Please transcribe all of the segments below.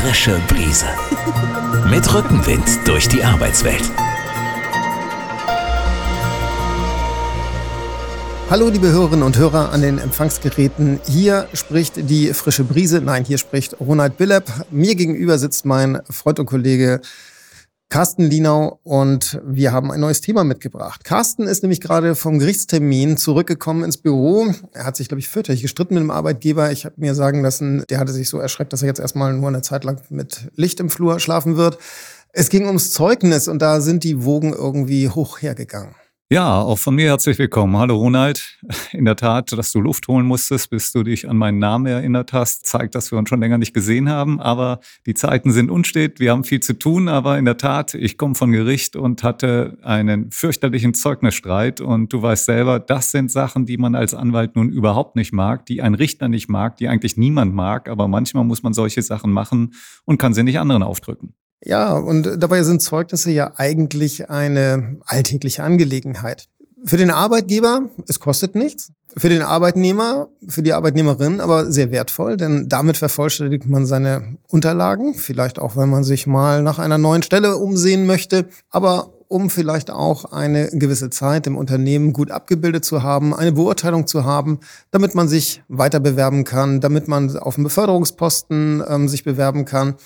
frische Brise. Mit Rückenwind durch die Arbeitswelt. Hallo liebe Hörerinnen und Hörer an den Empfangsgeräten. Hier spricht die frische Brise. Nein, hier spricht Ronald Billep. Mir gegenüber sitzt mein Freund und Kollege Carsten Lienau und wir haben ein neues Thema mitgebracht. Carsten ist nämlich gerade vom Gerichtstermin zurückgekommen ins Büro. Er hat sich, glaube ich, fürchterlich gestritten mit dem Arbeitgeber. Ich habe mir sagen lassen, der hatte sich so erschreckt, dass er jetzt erstmal nur eine Zeit lang mit Licht im Flur schlafen wird. Es ging ums Zeugnis und da sind die Wogen irgendwie hoch hergegangen. Ja, auch von mir herzlich willkommen. Hallo Ronald. In der Tat, dass du Luft holen musstest, bis du dich an meinen Namen erinnert hast, zeigt, dass wir uns schon länger nicht gesehen haben. Aber die Zeiten sind unstet, wir haben viel zu tun. Aber in der Tat, ich komme von Gericht und hatte einen fürchterlichen Zeugnisstreit. Und du weißt selber, das sind Sachen, die man als Anwalt nun überhaupt nicht mag, die ein Richter nicht mag, die eigentlich niemand mag. Aber manchmal muss man solche Sachen machen und kann sie nicht anderen aufdrücken. Ja, und dabei sind Zeugnisse ja eigentlich eine alltägliche Angelegenheit. Für den Arbeitgeber, es kostet nichts. Für den Arbeitnehmer, für die Arbeitnehmerin aber sehr wertvoll, denn damit vervollständigt man seine Unterlagen. Vielleicht auch, wenn man sich mal nach einer neuen Stelle umsehen möchte. Aber um vielleicht auch eine gewisse Zeit im Unternehmen gut abgebildet zu haben, eine Beurteilung zu haben, damit man sich weiter bewerben kann, damit man auf einen Beförderungsposten ähm, sich bewerben kann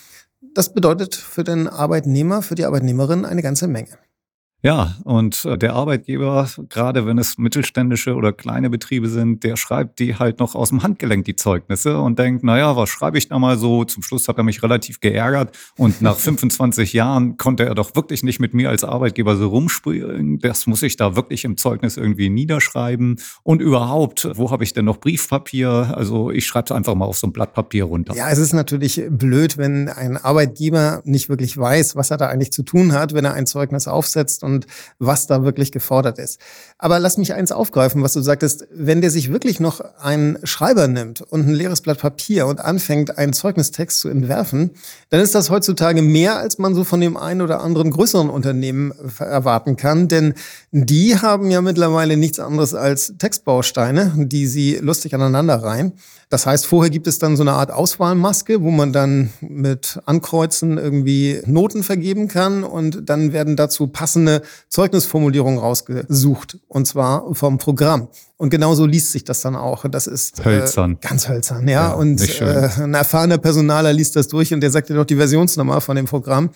das bedeutet für den Arbeitnehmer, für die Arbeitnehmerin eine ganze Menge. Ja, und äh, der Arbeitgeber, gerade wenn es mittelständische oder kleine Betriebe sind, der schreibt die halt noch aus dem Handgelenk, die Zeugnisse, und denkt, naja, was schreibe ich da mal so? Zum Schluss hat er mich relativ geärgert und nach 25 Jahren konnte er doch wirklich nicht mit mir als Arbeitgeber so rumspringen. Das muss ich da wirklich im Zeugnis irgendwie niederschreiben. Und überhaupt, wo habe ich denn noch Briefpapier? Also ich schreibe es einfach mal auf so ein Blatt Papier runter. Ja, es ist natürlich blöd, wenn ein Arbeitgeber nicht wirklich weiß, was er da eigentlich zu tun hat, wenn er ein Zeugnis aufsetzt und und was da wirklich gefordert ist. Aber lass mich eins aufgreifen, was du sagtest. Wenn der sich wirklich noch einen Schreiber nimmt und ein leeres Blatt Papier und anfängt, einen Zeugnistext zu entwerfen, dann ist das heutzutage mehr, als man so von dem einen oder anderen größeren Unternehmen erwarten kann. Denn die haben ja mittlerweile nichts anderes als Textbausteine, die sie lustig aneinander reihen. Das heißt, vorher gibt es dann so eine Art Auswahlmaske, wo man dann mit Ankreuzen irgendwie Noten vergeben kann und dann werden dazu passende Zeugnisformulierungen rausgesucht und zwar vom Programm. Und genauso liest sich das dann auch. Das ist äh, hölzern. Äh, ganz hölzern, ja. ja und äh, ein erfahrener Personaler liest das durch und der sagt dir doch die Versionsnummer von dem Programm.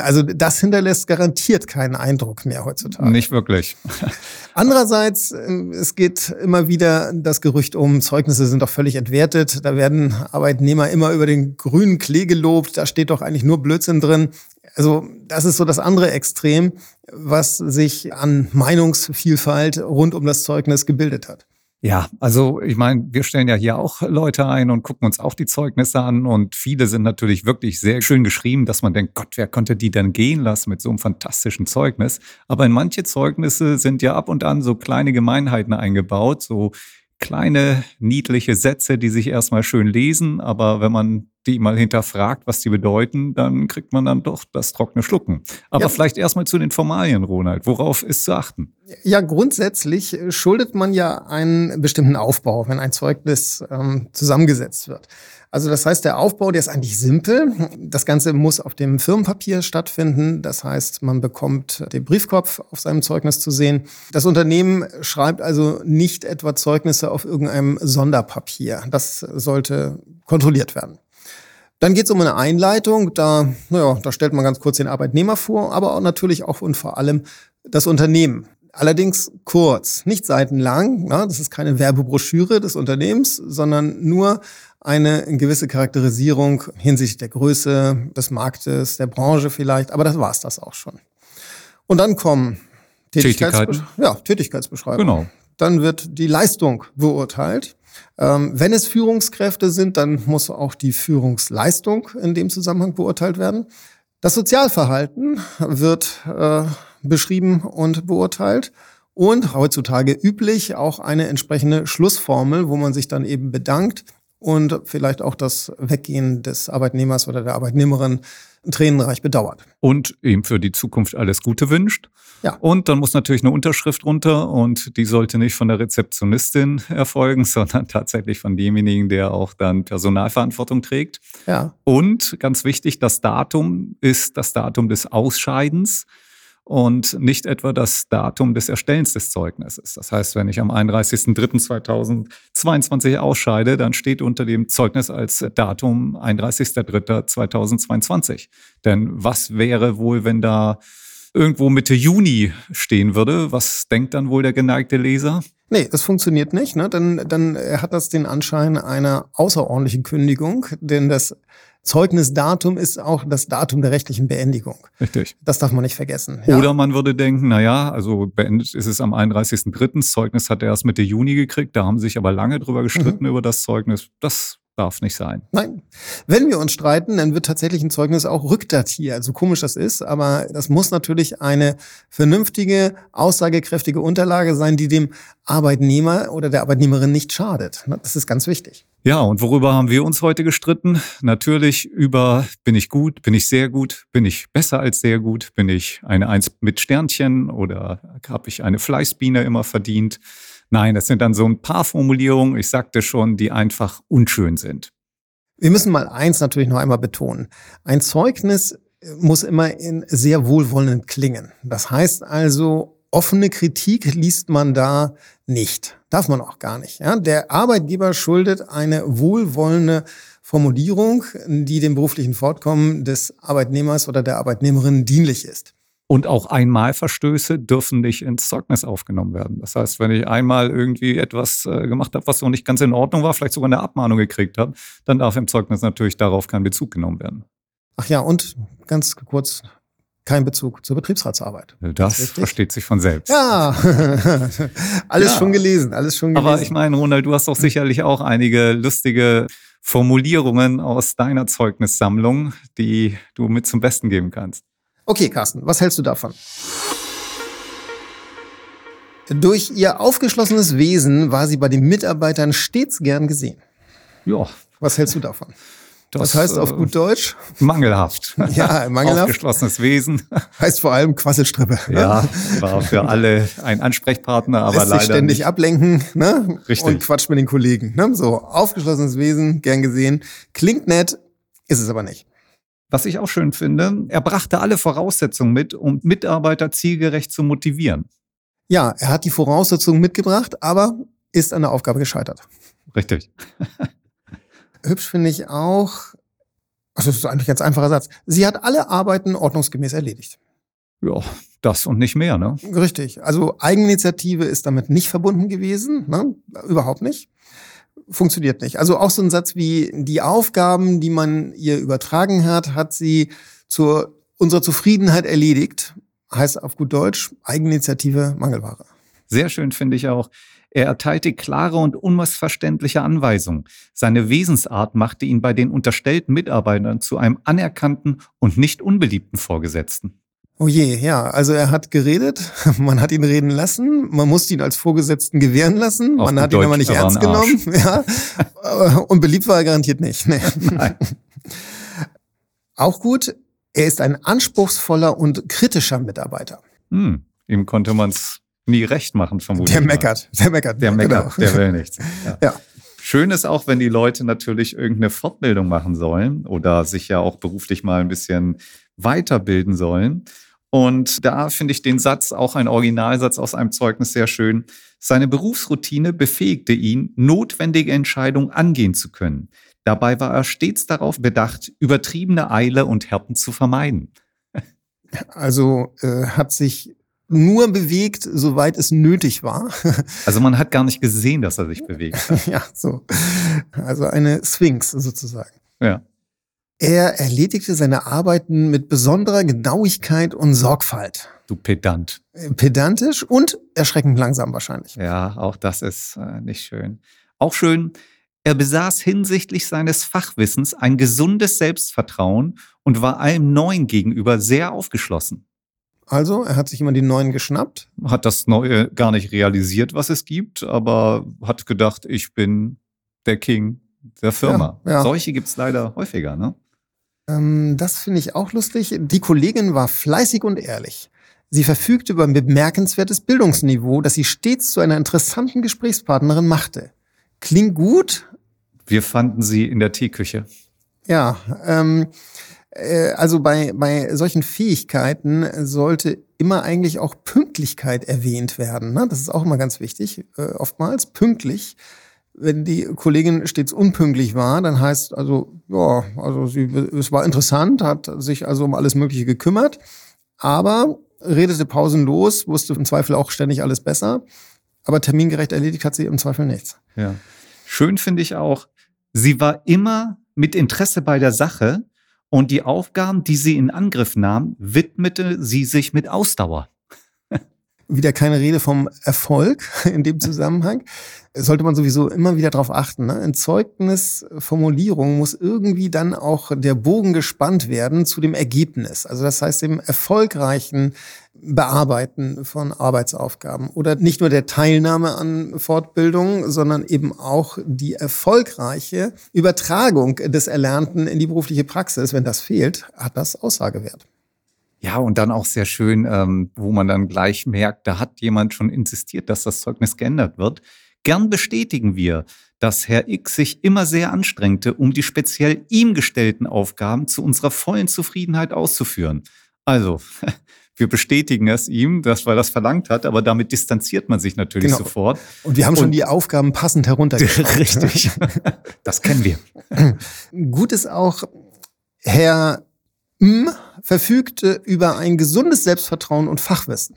Also das hinterlässt garantiert keinen Eindruck mehr heutzutage. Nicht wirklich. Andererseits, ähm, es geht immer wieder das Gerücht um, Zeugnisse sind doch völlig entwertet. Da werden Arbeitnehmer immer über den grünen Klee gelobt. Da steht doch eigentlich nur Blödsinn drin. Also das ist so das andere Extrem, was sich an Meinungsvielfalt rund um das Zeugnis gebildet hat. Ja, also ich meine, wir stellen ja hier auch Leute ein und gucken uns auch die Zeugnisse an und viele sind natürlich wirklich sehr schön geschrieben, dass man denkt, Gott, wer konnte die denn gehen lassen mit so einem fantastischen Zeugnis? Aber in manche Zeugnisse sind ja ab und an so kleine Gemeinheiten eingebaut, so kleine, niedliche Sätze, die sich erstmal schön lesen, aber wenn man die mal hinterfragt, was die bedeuten, dann kriegt man dann doch das trockene Schlucken. Aber ja. vielleicht erstmal zu den Formalien, Ronald. Worauf ist zu achten? Ja, grundsätzlich schuldet man ja einen bestimmten Aufbau, wenn ein Zeugnis ähm, zusammengesetzt wird. Also das heißt, der Aufbau, der ist eigentlich simpel. Das Ganze muss auf dem Firmenpapier stattfinden. Das heißt, man bekommt den Briefkopf auf seinem Zeugnis zu sehen. Das Unternehmen schreibt also nicht etwa Zeugnisse auf irgendeinem Sonderpapier. Das sollte kontrolliert werden. Dann geht es um eine Einleitung. Da, naja, da stellt man ganz kurz den Arbeitnehmer vor, aber auch natürlich auch und vor allem das Unternehmen. Allerdings kurz, nicht seitenlang. Na, das ist keine Werbebroschüre des Unternehmens, sondern nur eine gewisse Charakterisierung hinsichtlich der Größe des Marktes, der Branche vielleicht. Aber das war's das auch schon. Und dann kommen Tätigkeitsbe Tätigkeit. ja, Tätigkeitsbeschreibungen. Genau. Dann wird die Leistung beurteilt. Ähm, wenn es Führungskräfte sind, dann muss auch die Führungsleistung in dem Zusammenhang beurteilt werden. Das Sozialverhalten wird äh, beschrieben und beurteilt. Und heutzutage üblich auch eine entsprechende Schlussformel, wo man sich dann eben bedankt und vielleicht auch das Weggehen des Arbeitnehmers oder der Arbeitnehmerin tränenreich bedauert. Und ihm für die Zukunft alles Gute wünscht. Ja. Und dann muss natürlich eine Unterschrift runter und die sollte nicht von der Rezeptionistin erfolgen, sondern tatsächlich von demjenigen, der auch dann Personalverantwortung trägt. Ja. Und ganz wichtig, das Datum ist das Datum des Ausscheidens und nicht etwa das Datum des Erstellens des Zeugnisses. Das heißt, wenn ich am 31.03.2022 ausscheide, dann steht unter dem Zeugnis als Datum 31.03.2022. Denn was wäre wohl, wenn da irgendwo Mitte Juni stehen würde? Was denkt dann wohl der geneigte Leser? Nee, das funktioniert nicht. Ne? Dann, dann hat das den Anschein einer außerordentlichen Kündigung, denn das Zeugnisdatum ist auch das Datum der rechtlichen Beendigung. Richtig. Das darf man nicht vergessen. Ja. Oder man würde denken, na ja, also beendet ist es am 31.03. Das Zeugnis hat er erst Mitte Juni gekriegt. Da haben sich aber lange drüber gestritten mhm. über das Zeugnis. Das darf nicht sein. Nein. Wenn wir uns streiten, dann wird tatsächlich ein Zeugnis auch rückdatiert. So komisch das ist, aber das muss natürlich eine vernünftige, aussagekräftige Unterlage sein, die dem Arbeitnehmer oder der Arbeitnehmerin nicht schadet. Das ist ganz wichtig. Ja, und worüber haben wir uns heute gestritten? Natürlich über, bin ich gut, bin ich sehr gut, bin ich besser als sehr gut, bin ich eine Eins mit Sternchen oder habe ich eine Fleißbiene immer verdient? Nein, das sind dann so ein paar Formulierungen, ich sagte schon, die einfach unschön sind. Wir müssen mal eins natürlich noch einmal betonen. Ein Zeugnis muss immer in sehr wohlwollend klingen. Das heißt also, offene Kritik liest man da nicht. Darf man auch gar nicht. Ja? Der Arbeitgeber schuldet eine wohlwollende Formulierung, die dem beruflichen Fortkommen des Arbeitnehmers oder der Arbeitnehmerin dienlich ist. Und auch Einmalverstöße dürfen nicht ins Zeugnis aufgenommen werden. Das heißt, wenn ich einmal irgendwie etwas äh, gemacht habe, was so nicht ganz in Ordnung war, vielleicht sogar eine Abmahnung gekriegt habe, dann darf im Zeugnis natürlich darauf kein Bezug genommen werden. Ach ja, und ganz kurz, kein Bezug zur Betriebsratsarbeit. Das, das versteht sich von selbst. Ja, alles ja. schon gelesen, alles schon gelesen. Aber ich meine, Ronald, du hast doch sicherlich auch einige lustige Formulierungen aus deiner Zeugnissammlung, die du mit zum Besten geben kannst. Okay, Carsten, was hältst du davon? Durch ihr aufgeschlossenes Wesen war sie bei den Mitarbeitern stets gern gesehen. Ja. Was hältst du davon? Das, das heißt auf gut Deutsch? Mangelhaft. Ja, mangelhaft. Aufgeschlossenes Wesen. Heißt vor allem Quasselstrippe. Ne? Ja, war für alle ein Ansprechpartner, aber Lässt leider. Sich ständig nicht. ablenken, ne? Richtig. Und quatscht mit den Kollegen. Ne? So, aufgeschlossenes Wesen, gern gesehen. Klingt nett, ist es aber nicht. Was ich auch schön finde, er brachte alle Voraussetzungen mit, um Mitarbeiter zielgerecht zu motivieren. Ja, er hat die Voraussetzungen mitgebracht, aber ist an der Aufgabe gescheitert. Richtig. Hübsch finde ich auch, also das ist eigentlich ein ganz einfacher Satz. Sie hat alle Arbeiten ordnungsgemäß erledigt. Ja, das und nicht mehr, ne? Richtig. Also Eigeninitiative ist damit nicht verbunden gewesen, ne? Überhaupt nicht funktioniert nicht. Also auch so ein Satz wie die Aufgaben, die man ihr übertragen hat, hat sie zur unserer Zufriedenheit erledigt. Heißt auf gut Deutsch Eigeninitiative Mangelware. Sehr schön finde ich auch. Er erteilte klare und unmissverständliche Anweisungen. Seine Wesensart machte ihn bei den unterstellten Mitarbeitern zu einem anerkannten und nicht unbeliebten Vorgesetzten. Oh je, ja. Also er hat geredet, man hat ihn reden lassen, man musste ihn als Vorgesetzten gewähren lassen, Auf man hat Deutsch, ihn aber nicht ernst genommen. Ja. Und beliebt war er garantiert nicht. Nee. Nein. Auch gut, er ist ein anspruchsvoller und kritischer Mitarbeiter. Hm, ihm konnte man es nie recht machen, vermutlich. Der meckert, der meckert. Der meckert, genau. der will nichts. Ja. ja. Schön ist auch, wenn die Leute natürlich irgendeine Fortbildung machen sollen oder sich ja auch beruflich mal ein bisschen weiterbilden sollen. Und da finde ich den Satz, auch ein Originalsatz aus einem Zeugnis sehr schön. Seine Berufsroutine befähigte ihn, notwendige Entscheidungen angehen zu können. Dabei war er stets darauf bedacht, übertriebene Eile und Härten zu vermeiden. Also äh, hat sich nur bewegt, soweit es nötig war. Also man hat gar nicht gesehen, dass er sich bewegt. Hat. Ja, so. Also eine Sphinx sozusagen. Ja. Er erledigte seine Arbeiten mit besonderer Genauigkeit und Sorgfalt. Du Pedant. Pedantisch und erschreckend langsam wahrscheinlich. Ja, auch das ist äh, nicht schön. Auch schön, er besaß hinsichtlich seines Fachwissens ein gesundes Selbstvertrauen und war allem Neuen gegenüber sehr aufgeschlossen. Also, er hat sich immer die Neuen geschnappt. Hat das Neue gar nicht realisiert, was es gibt, aber hat gedacht, ich bin der King der Firma. Ja, ja. Solche gibt's leider häufiger, ne? Ähm, das finde ich auch lustig. Die Kollegin war fleißig und ehrlich. Sie verfügte über ein bemerkenswertes Bildungsniveau, das sie stets zu einer interessanten Gesprächspartnerin machte. Klingt gut? Wir fanden sie in der Teeküche. Ja, ähm, äh, also bei, bei solchen Fähigkeiten sollte immer eigentlich auch Pünktlichkeit erwähnt werden. Ne? Das ist auch immer ganz wichtig, äh, oftmals pünktlich. Wenn die Kollegin stets unpünktlich war, dann heißt also, ja, also sie, es war interessant, hat sich also um alles Mögliche gekümmert, aber redete pausenlos, wusste im Zweifel auch ständig alles besser, aber termingerecht erledigt hat sie im Zweifel nichts. Ja. Schön finde ich auch, sie war immer mit Interesse bei der Sache und die Aufgaben, die sie in Angriff nahm, widmete sie sich mit Ausdauer. Wieder keine Rede vom Erfolg in dem Zusammenhang. Sollte man sowieso immer wieder darauf achten. Ne? In Zeugnisformulierung muss irgendwie dann auch der Bogen gespannt werden zu dem Ergebnis. Also das heißt dem erfolgreichen Bearbeiten von Arbeitsaufgaben oder nicht nur der Teilnahme an Fortbildungen, sondern eben auch die erfolgreiche Übertragung des Erlernten in die berufliche Praxis. Wenn das fehlt, hat das Aussagewert. Ja, und dann auch sehr schön, ähm, wo man dann gleich merkt, da hat jemand schon insistiert, dass das Zeugnis geändert wird. Gern bestätigen wir, dass Herr X sich immer sehr anstrengte, um die speziell ihm gestellten Aufgaben zu unserer vollen Zufriedenheit auszuführen. Also, wir bestätigen es ihm, dass er das verlangt hat, aber damit distanziert man sich natürlich Genau. sofort. Und wir haben schon Und- die Aufgaben passend heruntergeschrieben. Richtig. Das kennen wir. Gut ist auch, Herr M. verfügte über ein gesundes Selbstvertrauen und Fachwissen.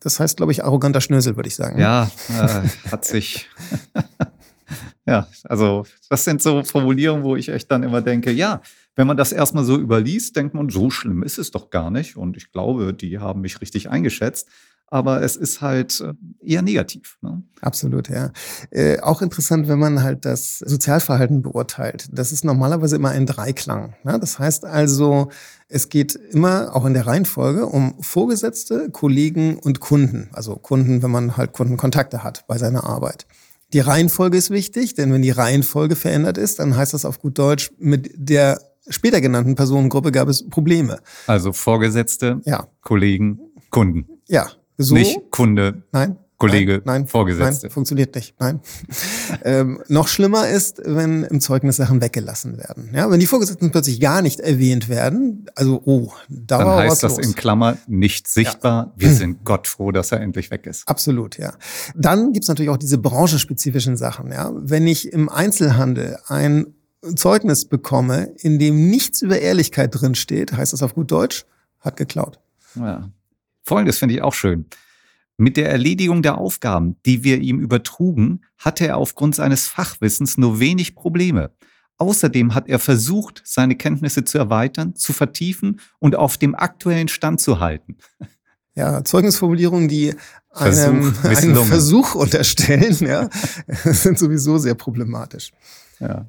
Das heißt, glaube ich, arroganter Schnösel, würde ich sagen. Ja, äh, hat sich. ja, also das sind so Formulierungen, wo ich echt dann immer denke, ja, wenn man das erstmal so überliest, denkt man, so schlimm ist es doch gar nicht. Und ich glaube, die haben mich richtig eingeschätzt. Aber es ist halt äh, eher negativ. Ne? Absolut, ja. Äh, auch interessant, wenn man halt das Sozialverhalten beurteilt. Das ist normalerweise immer ein Dreiklang. Ne? Das heißt also, es geht immer, auch in der Reihenfolge, um Vorgesetzte, Kollegen und Kunden. Also Kunden, wenn man halt Kundenkontakte hat bei seiner Arbeit. Die Reihenfolge ist wichtig, denn wenn die Reihenfolge verändert ist, dann heißt das auf gut Deutsch, mit der später genannten Personengruppe gab es Probleme. Also Vorgesetzte, Ja, Kollegen, Kunden. ja. So, Nicht Kunde, Nein. Kollege, nein, nein, Vorgesetzte. Nein, funktioniert nicht. Nein. ähm, noch schlimmer ist, wenn im Zeugnis Sachen weggelassen werden. Ja, wenn die Vorgesetzten plötzlich gar nicht erwähnt werden, also oh, da Dann war was heißt das los. in Klammer nicht sichtbar. Wir sind Gott froh, dass er endlich weg ist. Absolut, ja. Dann gibt's natürlich auch diese branchenspezifischen Sachen. Ja, wenn ich im Einzelhandel ein Zeugnis bekomme, in dem nichts über Ehrlichkeit drin steht, heißt das auf gut Deutsch, hat geklaut. Ja. Folgendes finde ich auch schön. Mit der Erledigung der Aufgaben, die wir ihm übertrugen, hatte er aufgrund seines Fachwissens nur wenig Probleme. Außerdem hat er versucht, seine Kenntnisse zu erweitern, zu vertiefen und auf dem aktuellen Stand zu halten. Ja, Zeugnisformulierungen, die Versuch einem einen misslungen. Versuch unterstellen, ja, sind sowieso sehr problematisch. Ja.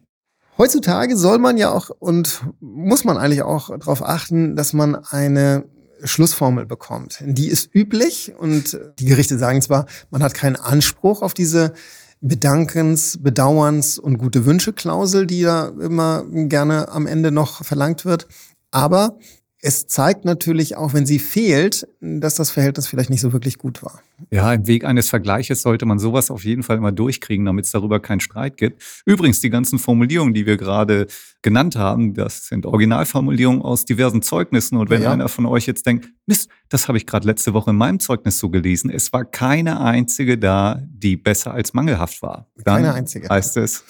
Heutzutage soll man ja auch und muss man eigentlich auch darauf achten, dass man eine Schlussformel bekommt. Die ist üblich und die Gerichte sagen zwar, man hat keinen Anspruch auf diese Bedankens, Bedauerns und gute Wünsche-Klausel, die da immer gerne am Ende noch verlangt wird. Aber es zeigt natürlich auch, wenn sie fehlt, dass das Verhältnis vielleicht nicht so wirklich gut war. Ja, im Weg eines Vergleiches sollte man sowas auf jeden Fall immer durchkriegen, damit es darüber keinen Streit gibt. Übrigens, die ganzen Formulierungen, die wir gerade genannt haben, das sind Originalformulierungen aus diversen Zeugnissen. Und wenn Ja. einer von euch jetzt denkt, Mist, das habe ich gerade letzte Woche in meinem Zeugnis so gelesen, es war keine einzige da, die besser als mangelhaft war. Dann Keine einzige. heißt es,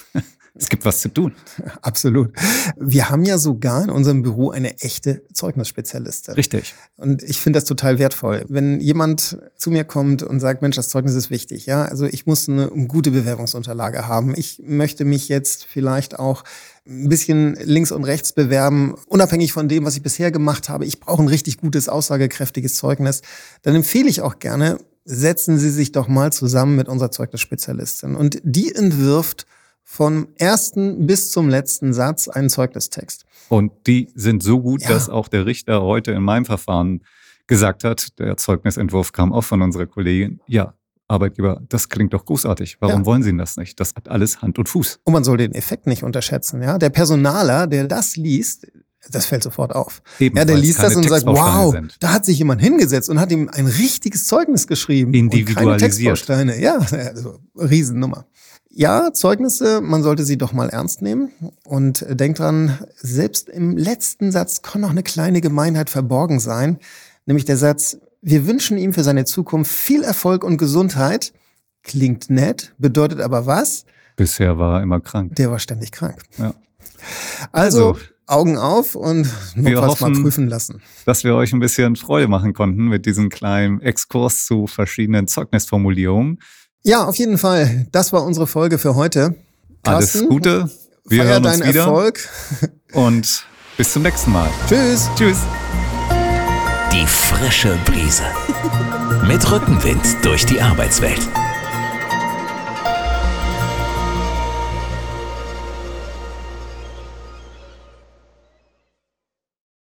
es gibt was zu tun. Absolut. Wir haben ja sogar in unserem Büro eine echte Zeugnisspezialistin. Richtig. Und ich finde das total wertvoll. Wenn jemand zu mir kommt und sagt, Mensch, das Zeugnis ist wichtig, ja, also ich muss eine gute Bewerbungsunterlage haben. Ich möchte mich jetzt vielleicht auch ein bisschen links und rechts bewerben, unabhängig von dem, was ich bisher gemacht habe. Ich brauche ein richtig gutes, aussagekräftiges Zeugnis. Dann empfehle ich auch gerne, setzen Sie sich doch mal zusammen mit unserer Zeugnisspezialistin. Und die entwirft vom ersten bis zum letzten Satz einen Zeugnistext. Und die sind so gut, Ja. dass auch der Richter heute in meinem Verfahren gesagt hat, der Zeugnisentwurf kam auch von unserer Kollegin, ja, Arbeitgeber, das klingt doch großartig. Warum Ja. wollen Sie das nicht? Das hat alles Hand und Fuß. Und man soll den Effekt nicht unterschätzen. Ja? Der Personaler, der das liest, das fällt sofort auf. Eben, Ja, der liest das und sagt, wow, sind. da hat sich jemand hingesetzt und hat ihm ein richtiges Zeugnis geschrieben. Und keine Individualisiert. Textbausteine. Ja, also Riesennummer. Ja, Zeugnisse, man sollte sie doch mal ernst nehmen. Und denkt dran, selbst im letzten Satz kann noch eine kleine Gemeinheit verborgen sein. Nämlich der Satz, wir wünschen ihm für seine Zukunft viel Erfolg und Gesundheit. Klingt nett, bedeutet aber was? Bisher war er immer krank. Der war ständig krank. Ja. Also, Also, Augen auf und notfalls mal prüfen lassen. Dass wir euch ein bisschen Freude machen konnten mit diesem kleinen Exkurs zu verschiedenen Zeugnisformulierungen. Ja, auf jeden Fall. Das war unsere Folge für heute. Alles Carsten, Gute. Wir feier hören uns deinen wieder Erfolg. und bis zum nächsten Mal. Tschüss. Tschüss. Die frische Brise. Mit Rückenwind durch die Arbeitswelt.